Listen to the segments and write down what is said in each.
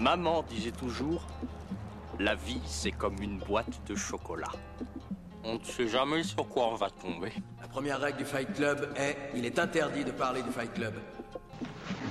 Maman disait toujours, la vie c'est comme une boîte de chocolat. On ne sait jamais sur quoi on va tomber. La première règle du Fight Club est il est interdit de parler du Fight Club.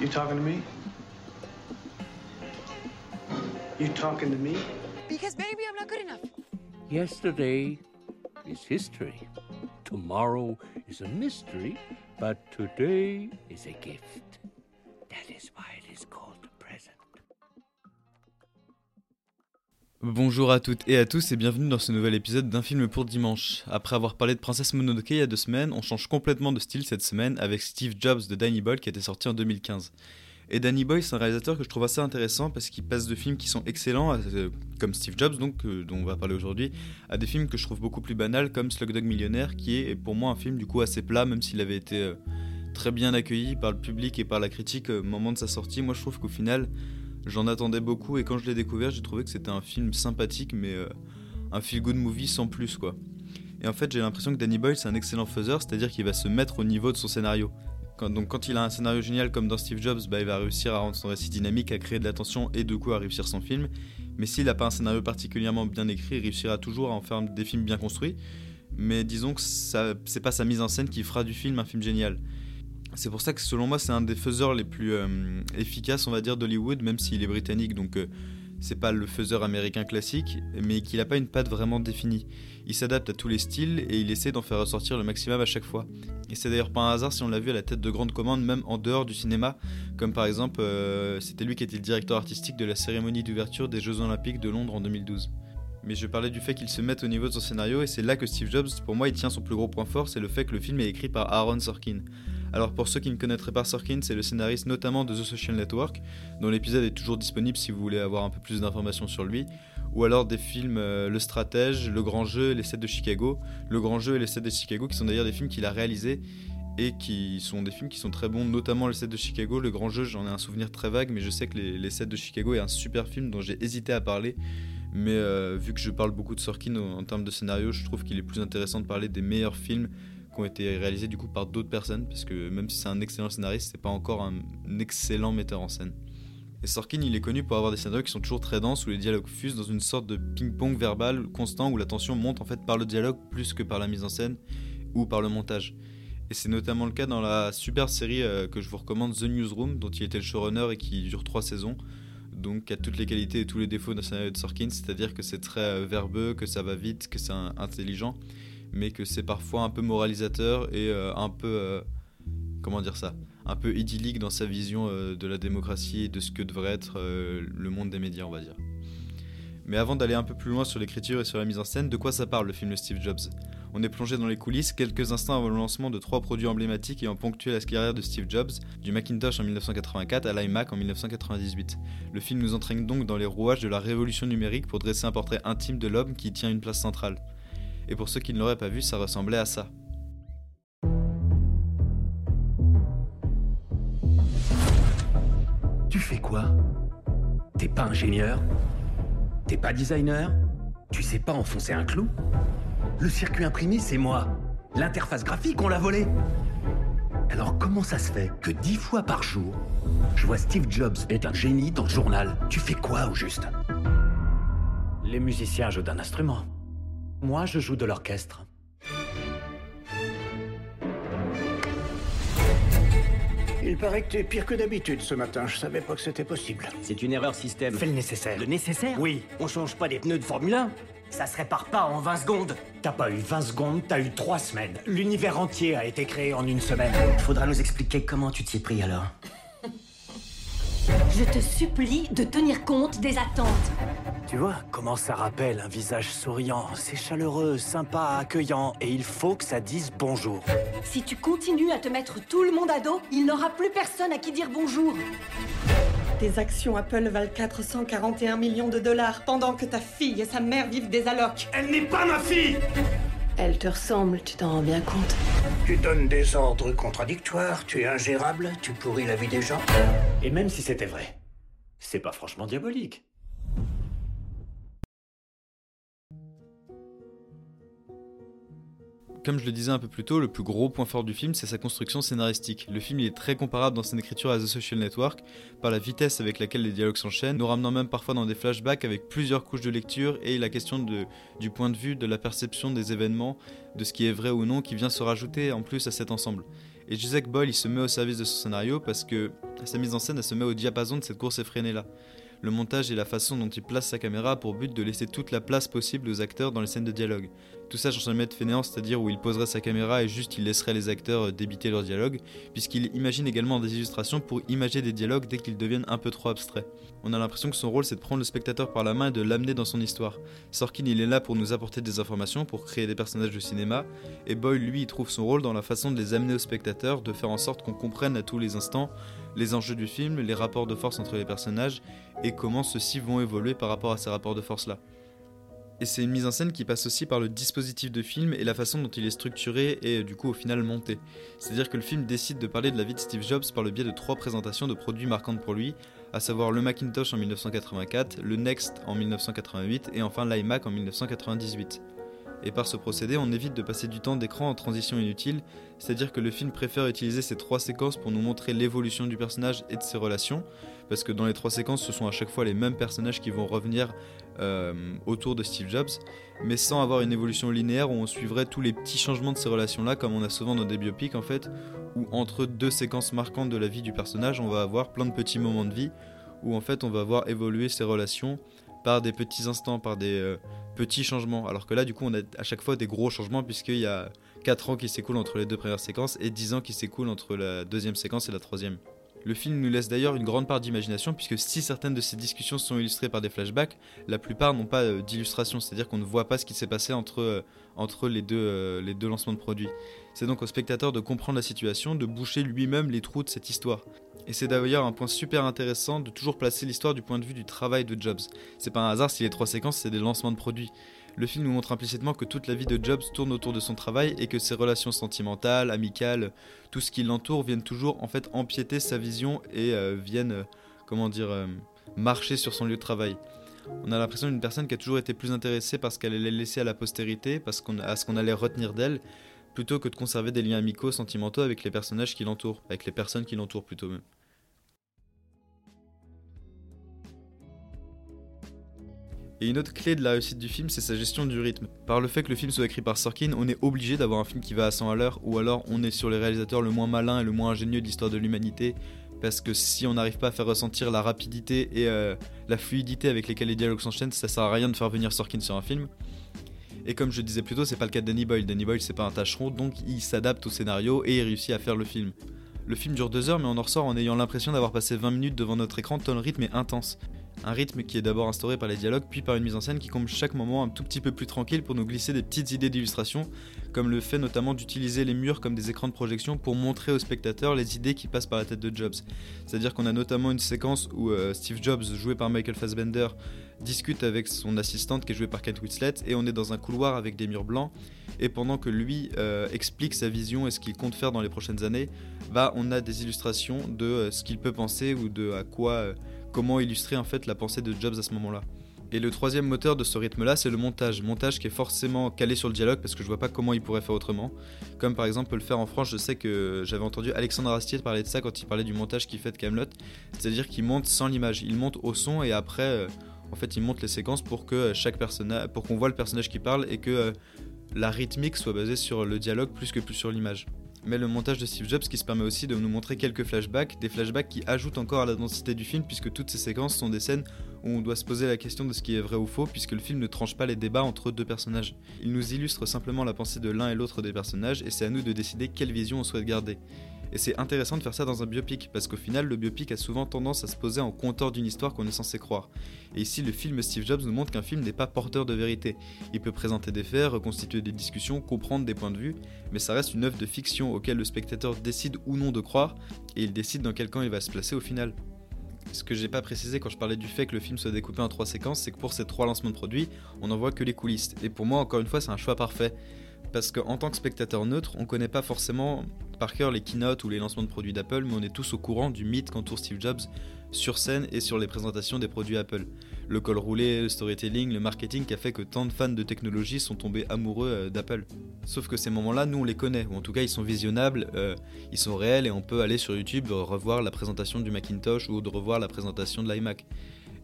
You talking to me? You talking to me? Because baby, I'm not good enough. Yesterday is history. Tomorrow is a mystery, but today is a gift. That is Bonjour à toutes et à tous et bienvenue dans ce nouvel épisode d'un film pour dimanche. Après avoir parlé de Princesse Mononoke il y a deux semaines, on change complètement de style cette semaine avec Steve Jobs de Danny Boyle qui était sorti en 2015. Et Danny Boyle, c'est un réalisateur que je trouve assez intéressant parce qu'il passe de films qui sont excellents, euh, comme Steve Jobs, donc, euh, dont on va parler aujourd'hui, à des films que je trouve beaucoup plus banals, comme Slugdog Millionnaire, qui est pour moi un film du coup assez plat, même s'il avait été euh, très bien accueilli par le public et par la critique au moment de sa sortie. Moi, je trouve qu'au final, j'en attendais beaucoup et quand je l'ai découvert, j'ai trouvé que c'était un film sympathique, mais un feel-good movie sans plus, quoi. Et en fait, j'ai l'impression que Danny Boyle, c'est un excellent faiseur, c'est-à-dire qu'il va se mettre au niveau de son scénario. Quand, donc quand il a un scénario génial comme dans Steve Jobs, bah, il va réussir à rendre son récit dynamique, à créer de l'attention et du coup à réussir son film. Mais s'il n'a pas un scénario particulièrement bien écrit, il réussira toujours à en faire des films bien construits. Mais disons que c'est pas sa mise en scène qui fera du film un film génial. C'est pour ça que selon moi c'est un des faiseurs les plus euh, efficaces on va dire d'Hollywood, même s'il est britannique. Donc euh, c'est pas le faiseur américain classique, mais qu'il n'a pas une patte vraiment définie. Il s'adapte à tous les styles et il essaie d'en faire ressortir le maximum à chaque fois. Et c'est d'ailleurs pas un hasard si on l'a vu à la tête de grandes commandes, même en dehors du cinéma, comme par exemple, euh, c'était lui qui était le directeur artistique de la cérémonie d'ouverture des Jeux Olympiques de Londres en 2012. Mais je parlais du fait qu'il se mette au niveau de son scénario, et c'est là que Steve Jobs, pour moi, il tient son plus gros point fort, c'est le fait que le film est écrit par Aaron Sorkin. Alors pour ceux qui ne connaîtraient pas Sorkin, c'est le scénariste notamment de The Social Network, dont l'épisode est toujours disponible si vous voulez avoir un peu plus d'informations sur lui, ou alors des films euh, Le Stratège, Le Grand Jeu et Les 7 de Chicago. Le Grand Jeu et Les 7 de Chicago qui sont d'ailleurs des films qu'il a réalisés et qui sont des films qui sont très bons, notamment Le 7 de Chicago. Le Grand Jeu, j'en ai un souvenir très vague, mais je sais que Les, les 7 de Chicago est un super film dont j'ai hésité à parler. Mais euh, vu que je parle beaucoup de Sorkin en termes de scénario, je trouve qu'il est plus intéressant de parler des meilleurs films qui ont été réalisés du coup par d'autres personnes, parce que même si c'est un excellent scénariste, c'est pas encore un, excellent metteur en scène. Et Sorkin, il est connu pour avoir des scénarios qui sont toujours très denses, où les dialogues fusent dans une sorte de ping-pong verbal constant, où la tension monte en fait par le dialogue plus que par la mise en scène ou par le montage. Et c'est notamment le cas dans la super série euh, que je vous recommande, The Newsroom, dont il était le showrunner et qui dure trois saisons. Donc, a toutes les qualités et tous les défauts d'un scénario de Sorkin, c'est-à-dire que c'est très euh, verbeux, que ça va vite, que c'est intelligent mais que c'est parfois un peu moralisateur et euh, un peu euh, comment dire ça un peu idyllique dans sa vision euh, de la démocratie et de ce que devrait être le monde des médias on va dire mais avant d'aller un peu plus loin sur l'écriture et sur la mise en scène, de quoi ça parle le film de Steve Jobs? On est plongé dans les coulisses quelques instants avant le lancement de trois produits emblématiques ayant ponctué la carrière de Steve Jobs, du Macintosh en 1984 à l'iMac en 1998. Le film nous entraîne donc dans les rouages de la révolution numérique pour dresser un portrait intime de l'homme qui tient une place centrale. Et pour ceux qui ne l'auraient pas vu, ça ressemblait à ça. Tu fais quoi? T'es pas ingénieur? T'es pas designer? Tu sais pas enfoncer un clou? Le circuit imprimé, c'est moi. L'interface graphique, on l'a volé. Alors comment ça se fait que dix fois par jour, je vois Steve Jobs est un génie dans le journal? Tu fais quoi au juste? Les musiciens jouent d'un instrument. Moi, je joue de l'orchestre. Il paraît que t'es pire que d'habitude ce matin. Je savais pas que c'était possible. C'est une erreur système. Fais le nécessaire. Le nécessaire Oui. On change pas des pneus de Formule 1 Ça se répare pas en 20 secondes. T'as pas eu 20 secondes, t'as eu 3 semaines. L'univers entier a été créé en une semaine. Faudra nous expliquer comment tu t'y es pris alors. Je te supplie de tenir compte des attentes. Tu vois comment ça rappelle un visage souriant C'est chaleureux, sympa, accueillant, et il faut que ça dise bonjour. Si tu continues à te mettre tout le monde à dos, il n'aura plus personne à qui dire bonjour. Tes actions Apple valent 441 millions de dollars pendant que ta fille et sa mère vivent des allocs. Elle n'est pas ma fille Elle te ressemble, tu t'en rends bien compte. Tu donnes des ordres contradictoires, tu es ingérable, tu pourris la vie des gens. Et même si c'était vrai, c'est pas franchement diabolique. Comme je le disais un peu plus tôt, le plus gros point fort du film, c'est sa construction scénaristique. Le film il est très comparable dans son écriture à The Social Network, par la vitesse avec laquelle les dialogues s'enchaînent, nous ramenant même parfois dans des flashbacks avec plusieurs couches de lecture et la question du point de vue, de la perception des événements, de ce qui est vrai ou non, qui vient se rajouter en plus à cet ensemble. Et Jacques Boyle il se met au service de son scénario parce que sa mise en scène elle se met au diapason de cette course effrénée là le montage et la façon dont il place sa caméra pour but de laisser toute la place possible aux acteurs dans les scènes de dialogue. Tout ça sans jamais être fainéant, c'est-à-dire où il poserait sa caméra et juste il laisserait les acteurs euh, débiter leur dialogue, puisqu'il imagine également des illustrations pour imager des dialogues dès qu'ils deviennent un peu trop abstraits. On a l'impression que son rôle c'est de prendre le spectateur par la main et de l'amener dans son histoire. Sorkin il est là pour nous apporter des informations, pour créer des personnages de cinéma, et Boyle lui il trouve son rôle dans la façon de les amener au spectateur, de faire en sorte qu'on comprenne à tous les instants les enjeux du film, les rapports de force entre les personnages et comment ceux-ci vont évoluer par rapport à ces rapports de force-là. Et c'est une mise en scène qui passe aussi par le dispositif de film et la façon dont il est structuré et du coup au final monté. C'est-à-dire que le film décide de parler de la vie de Steve Jobs par le biais de trois présentations de produits marquantes pour lui, à savoir le Macintosh en 1984, le Next en 1988 et enfin l'iMac en 1998. Et par ce procédé, on évite de passer du temps d'écran en transition inutile, c'est-à-dire que le film préfère utiliser ces trois séquences pour nous montrer l'évolution du personnage et de ses relations, parce que dans les trois séquences, ce sont à chaque fois les mêmes personnages qui vont revenir euh, autour de Steve Jobs, mais sans avoir une évolution linéaire où on suivrait tous les petits changements de ces relations-là, comme on a souvent dans des biopics en fait, où entre deux séquences marquantes de la vie du personnage, on va avoir plein de petits moments de vie, où en fait on va voir évoluer ses relations par des petits instants, par des euh, petits changements. Alors que là, du coup, on a à chaque fois des gros changements, puisqu'il y a 4 ans qui s'écoulent entre les deux premières séquences et 10 ans qui s'écoulent entre la deuxième séquence et la troisième. Le film nous laisse d'ailleurs une grande part d'imagination, puisque si certaines de ces discussions sont illustrées par des flashbacks, la plupart n'ont pas euh, d'illustration, c'est-à-dire qu'on ne voit pas ce qui s'est passé entre, euh, entre les, deux, les deux lancements de produits. C'est donc au spectateur de comprendre la situation, de boucher lui-même les trous de cette histoire. Et c'est d'ailleurs un point super intéressant de toujours placer l'histoire du point de vue du travail de Jobs. C'est pas un hasard si les trois séquences c'est des lancements de produits. Le film nous montre implicitement que toute la vie de Jobs tourne autour de son travail et que ses relations sentimentales, amicales, tout ce qui l'entoure viennent toujours en fait empiéter sa vision et euh, viennent, euh, comment dire, euh, marcher sur son lieu de travail. On a l'impression d'une personne qui a toujours été plus intéressée parce qu'elle allait laisser à la postérité, parce qu'on, à ce qu'on allait retenir d'elle, plutôt que de conserver des liens amicaux, sentimentaux avec les personnages qui l'entourent, avec les personnes qui l'entourent plutôt même. Et une autre clé de la réussite du film, c'est sa gestion du rythme. Par le fait que le film soit écrit par Sorkin, on est obligé d'avoir un film qui va à 100 à l'heure, ou alors on est sur les réalisateurs le moins malin et le moins ingénieux de l'histoire de l'humanité, parce que si on n'arrive pas à faire ressentir la rapidité et euh, la fluidité avec lesquelles les dialogues s'enchaînent, ça sert à rien de faire venir Sorkin sur un film. Et comme je disais plus tôt, c'est pas le cas de Danny Boyle. Danny Boyle, c'est pas un tâcheron, donc il s'adapte au scénario et il réussit à faire le film. Le film dure deux heures, mais on en ressort en ayant l'impression d'avoir passé 20 minutes devant notre écran tant le rythme est intense. Un rythme qui est d'abord instauré par les dialogues, puis par une mise en scène qui comble chaque moment un tout petit peu plus tranquille pour nous glisser des petites idées d'illustration, comme le fait notamment d'utiliser les murs comme des écrans de projection pour montrer aux spectateurs les idées qui passent par la tête de Jobs. C'est-à-dire qu'on a notamment une séquence où euh, Steve Jobs, joué par Michael Fassbender, discute avec son assistante qui est jouée par Kate Winslet et on est dans un couloir avec des murs blancs et pendant que lui euh, explique sa vision et ce qu'il compte faire dans les prochaines années, bah on a des illustrations de euh, ce qu'il peut penser ou de à quoi comment illustrer en fait la pensée de Jobs à ce moment-là. Et le troisième moteur de ce rythme-là, c'est le montage. Montage qui est forcément calé sur le dialogue parce que je vois pas comment il pourrait faire autrement. Comme par exemple le faire en France, je sais que j'avais entendu Alexandre Astier parler de ça quand il parlait du montage qu'il fait de Camelot, c'est-à-dire qu'il monte sans l'image, il monte au son et après en fait, il monte les séquences pour que euh, chaque personnage, pour qu'on voit le personnage qui parle et que euh, la rythmique soit basée sur le dialogue plus que plus sur l'image. Mais le montage de Steve Jobs qui se permet aussi de nous montrer quelques flashbacks, des flashbacks qui ajoutent encore à la densité du film puisque toutes ces séquences sont des scènes on doit se poser la question de ce qui est vrai ou faux puisque le film ne tranche pas les débats entre deux personnages. Il nous illustre simplement la pensée de l'un et l'autre des personnages et c'est à nous de décider quelle vision on souhaite garder. Et c'est intéressant de faire ça dans un biopic, parce qu'au final, le biopic a souvent tendance à se poser en conteur d'une histoire qu'on est censé croire. Et ici, le film Steve Jobs nous montre qu'un film n'est pas porteur de vérité. Il peut présenter des faits, reconstituer des discussions, comprendre des points de vue, mais ça reste une œuvre de fiction auquel le spectateur décide ou non de croire, et il décide dans quel camp il va se placer au final. Ce que j'ai pas précisé quand je parlais du fait que le film soit découpé en trois séquences, c'est que pour ces trois lancements de produits, on n'en voit que les coulisses. Et pour moi, encore une fois, c'est un choix parfait parce qu'en tant que spectateur neutre, on connaît pas forcément par cœur les keynotes ou les lancements de produits d'Apple, mais on est tous au courant du mythe qu'entoure Steve Jobs sur scène et sur les présentations des produits Apple. Le col roulé, le storytelling, le marketing qui a fait que tant de fans de technologie sont tombés amoureux euh, d'Apple. Sauf que ces moments-là, nous on les connaît, ou en tout cas ils sont visionnables, euh, ils sont réels et on peut aller sur YouTube revoir la présentation du Macintosh ou de revoir la présentation de l'iMac.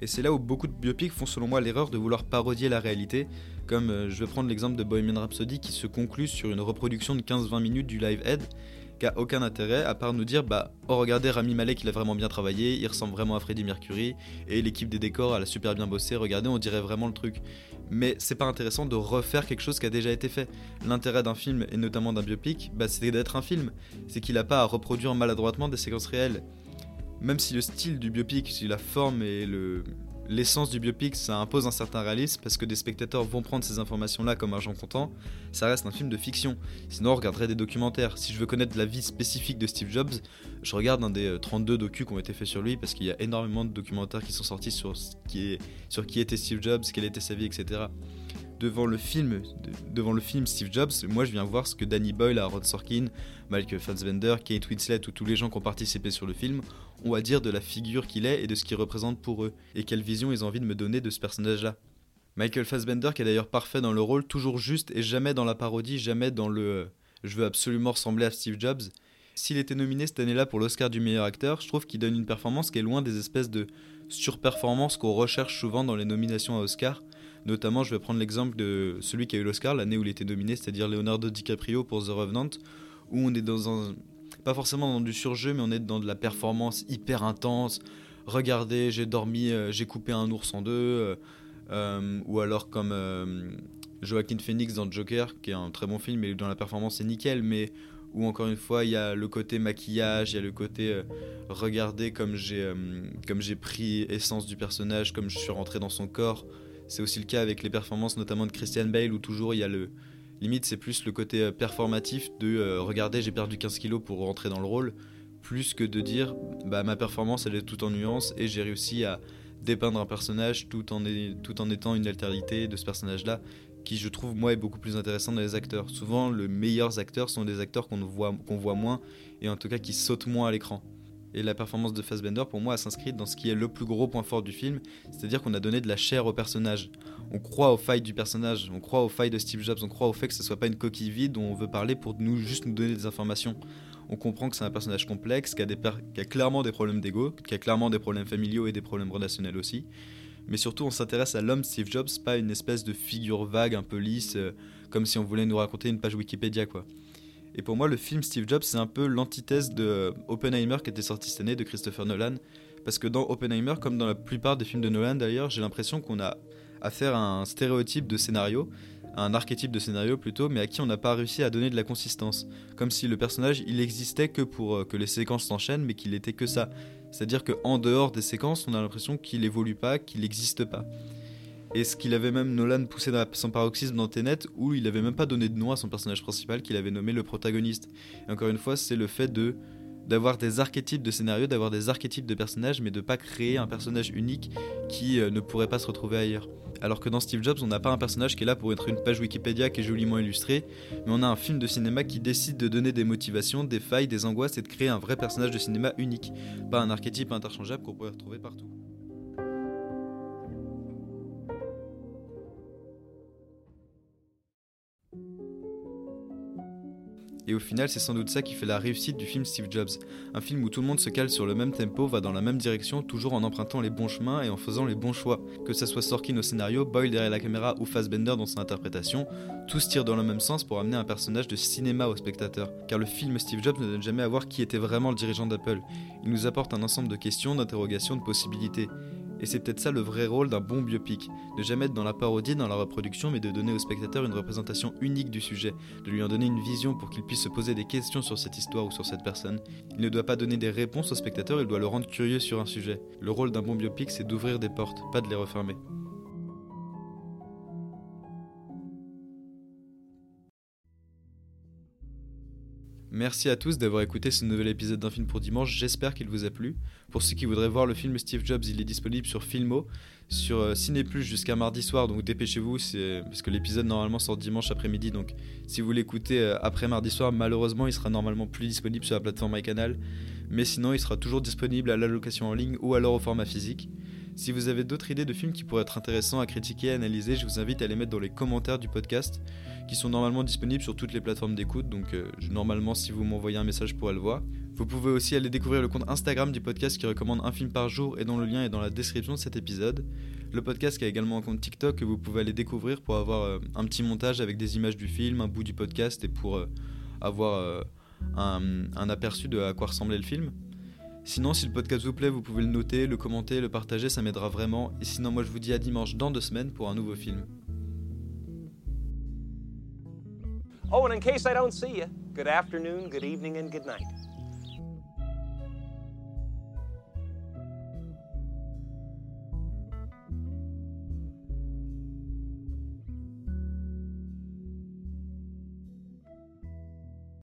Et c'est là où beaucoup de biopics font selon moi l'erreur de vouloir parodier la réalité, comme euh, je vais prendre l'exemple de Bohemian Rhapsody qui se conclut sur une reproduction de 15-20 minutes du live head, qui aucun intérêt à part nous dire bah oh regardez Rami Malek il a vraiment bien travaillé, il ressemble vraiment à Freddie Mercury et l'équipe des décors elle a super bien bossé, regardez on dirait vraiment le truc. Mais c'est pas intéressant de refaire quelque chose qui a déjà été fait. L'intérêt d'un film et notamment d'un biopic, bah, c'est d'être un film, c'est qu'il a pas à reproduire maladroitement des séquences réelles. Même si le style du biopic, si la forme et le, l'essence du biopic, ça impose un certain réalisme parce que des spectateurs vont prendre ces informations-là comme argent comptant. Ça reste un film de fiction. Sinon, on regarderait des documentaires. Si je veux connaître la vie spécifique de Steve Jobs, je regarde un des 32 euh, docus qui ont été faits sur lui parce qu'il y a énormément de documentaires qui sont sortis sur, qui, sur qui était Steve Jobs, quelle était sa vie, etc devant le film, devant le film Steve Jobs, moi je viens voir ce que Danny Boyle, Aaron Sorkin, Michael Fassbender, Kate Winslet ou tous les gens qui ont participé sur le film ont à dire de la figure qu'il est et de ce qu'il représente pour eux, et quelle vision ils ont envie de me donner de ce personnage-là. Michael Fassbender qui est d'ailleurs parfait dans le rôle, toujours juste et jamais dans la parodie, jamais dans le je veux absolument ressembler à Steve Jobs. S'il était nominé cette année-là pour l'Oscar du meilleur acteur, je trouve qu'il donne une performance qui est loin des espèces de surperformances qu'on recherche souvent dans les nominations à Oscar. Notamment, je vais prendre l'exemple de celui qui a eu l'Oscar l'année où il était nominé, c'est-à-dire Leonardo DiCaprio pour The Revenant, où on est dans un. pas forcément dans du surjeu, mais on est dans de la performance hyper intense. Regardez, j'ai dormi, euh, j'ai coupé un ours en deux. Euh, euh, ou alors comme Joaquin Phoenix dans Joker, qui est un très bon film, et dans la performance c'est nickel, mais où encore une fois il y a le côté maquillage, il y a le côté regardez comme j'ai comme j'ai pris essence du personnage, comme je suis rentré dans son corps. C'est aussi le cas avec les performances notamment de Christian Bale où toujours il y a le limite c'est plus le côté euh, performatif de euh, regarder j'ai perdu 15 kilos pour rentrer dans le rôle plus que de dire bah ma performance elle est tout en nuance et j'ai réussi à dépeindre un personnage tout en, tout en étant une altérité de ce personnage là qui je trouve moi est beaucoup plus intéressant dans les acteurs. Souvent les meilleurs acteurs sont des acteurs qu'on voit, qu'on voit moins et en tout cas qui sautent moins à l'écran. Et la performance de Fassbender, pour moi, s'inscrit dans ce qui est le plus gros point fort du film, c'est-à-dire qu'on a donné de la chair au personnage. On croit aux failles du personnage, on croit aux failles de Steve Jobs, on croit au fait que ce soit pas une coquille vide dont on veut parler pour nous juste nous donner des informations. On comprend que c'est un personnage complexe, qui a, clairement des problèmes d'ego, qui a clairement des problèmes familiaux et des problèmes relationnels aussi. Mais surtout, on s'intéresse à l'homme Steve Jobs, pas une espèce de figure vague, un peu lisse, euh, comme si on voulait nous raconter une page Wikipédia, quoi. Et pour moi, le film Steve Jobs, c'est un peu l'antithèse de euh, Oppenheimer qui était sorti cette année de Christopher Nolan. Parce que dans Oppenheimer, comme dans la plupart des films de Nolan d'ailleurs, j'ai l'impression qu'on a affaire à un stéréotype de scénario, un archétype de scénario plutôt, mais à qui on n'a pas réussi à donner de la consistance. Comme si le personnage, il existait que pour euh, que les séquences s'enchaînent, mais qu'il était que ça. C'est-à-dire qu'en dehors des séquences, on a l'impression qu'il évolue pas, qu'il n'existe pas. Et ce qu'il avait même Nolan poussé dans son paroxysme dans Tenet, où il avait même pas donné de nom à son personnage principal, qu'il avait nommé le protagoniste. Et encore une fois, c'est le fait de d'avoir des archétypes de scénario, d'avoir des archétypes de personnages, mais de pas créer un personnage unique qui euh, ne pourrait pas se retrouver ailleurs. Alors que dans Steve Jobs, on n'a pas un personnage qui est là pour être une page Wikipédia qui est joliment illustrée, mais on a un film de cinéma qui décide de donner des motivations, des failles, des angoisses et de créer un vrai personnage de cinéma unique, pas un archétype interchangeable qu'on pourrait retrouver partout. Et au final, c'est sans doute ça qui fait la réussite du film Steve Jobs. Un film où tout le monde se cale sur le même tempo, va dans la même direction, toujours en empruntant les bons chemins et en faisant les bons choix. Que ça soit Sorkin au scénario, Boyle derrière la caméra ou Fassbender dans son interprétation, tous tirent dans le même sens pour amener un personnage de cinéma au spectateur. Car le film Steve Jobs ne donne jamais à voir qui était vraiment le dirigeant d'Apple. Il nous apporte un ensemble de questions, d'interrogations, de possibilités. Et c'est peut-être ça le vrai rôle d'un bon biopic, de jamais être dans la parodie, dans la reproduction, mais de donner au spectateur une représentation unique du sujet, de lui en donner une vision pour qu'il puisse se poser des questions sur cette histoire ou sur cette personne. Il ne doit pas donner des réponses au spectateur, il doit le rendre curieux sur un sujet. Le rôle d'un bon biopic, c'est d'ouvrir des portes, pas de les refermer. Merci à tous d'avoir écouté ce nouvel épisode d'un film pour dimanche, j'espère qu'il vous a plu. Pour ceux qui voudraient voir le film Steve Jobs, il est disponible sur Filmo, sur euh, Ciné Plus jusqu'à mardi soir, donc dépêchez-vous, parce que l'épisode normalement sort dimanche après-midi, donc si vous l'écoutez euh, après mardi soir, malheureusement il sera normalement plus disponible sur la plateforme MyCanal, mais sinon il sera toujours disponible à la location en ligne ou alors au format physique. Si vous avez d'autres idées de films qui pourraient être intéressants à critiquer et analyser, je vous invite à les mettre dans les commentaires du podcast, qui sont normalement disponibles sur toutes les plateformes d'écoute, donc euh, normalement si vous m'envoyez un message, pourrai le voir. Vous pouvez aussi aller découvrir le compte Instagram du podcast qui recommande un film par jour et dont le lien est dans la description de cet épisode. Le podcast a également un compte TikTok que vous pouvez aller découvrir pour avoir euh, un petit montage avec des images du film, un bout du podcast et pour euh, avoir un aperçu de à quoi ressemblait le film. Sinon, si le podcast vous plaît, vous pouvez le noter, le commenter, le partager, ça m'aidera vraiment. Et sinon, moi je vous dis à dimanche dans deux semaines pour un nouveau film. Oh, and in case I don't see you, good afternoon, good evening, and good night.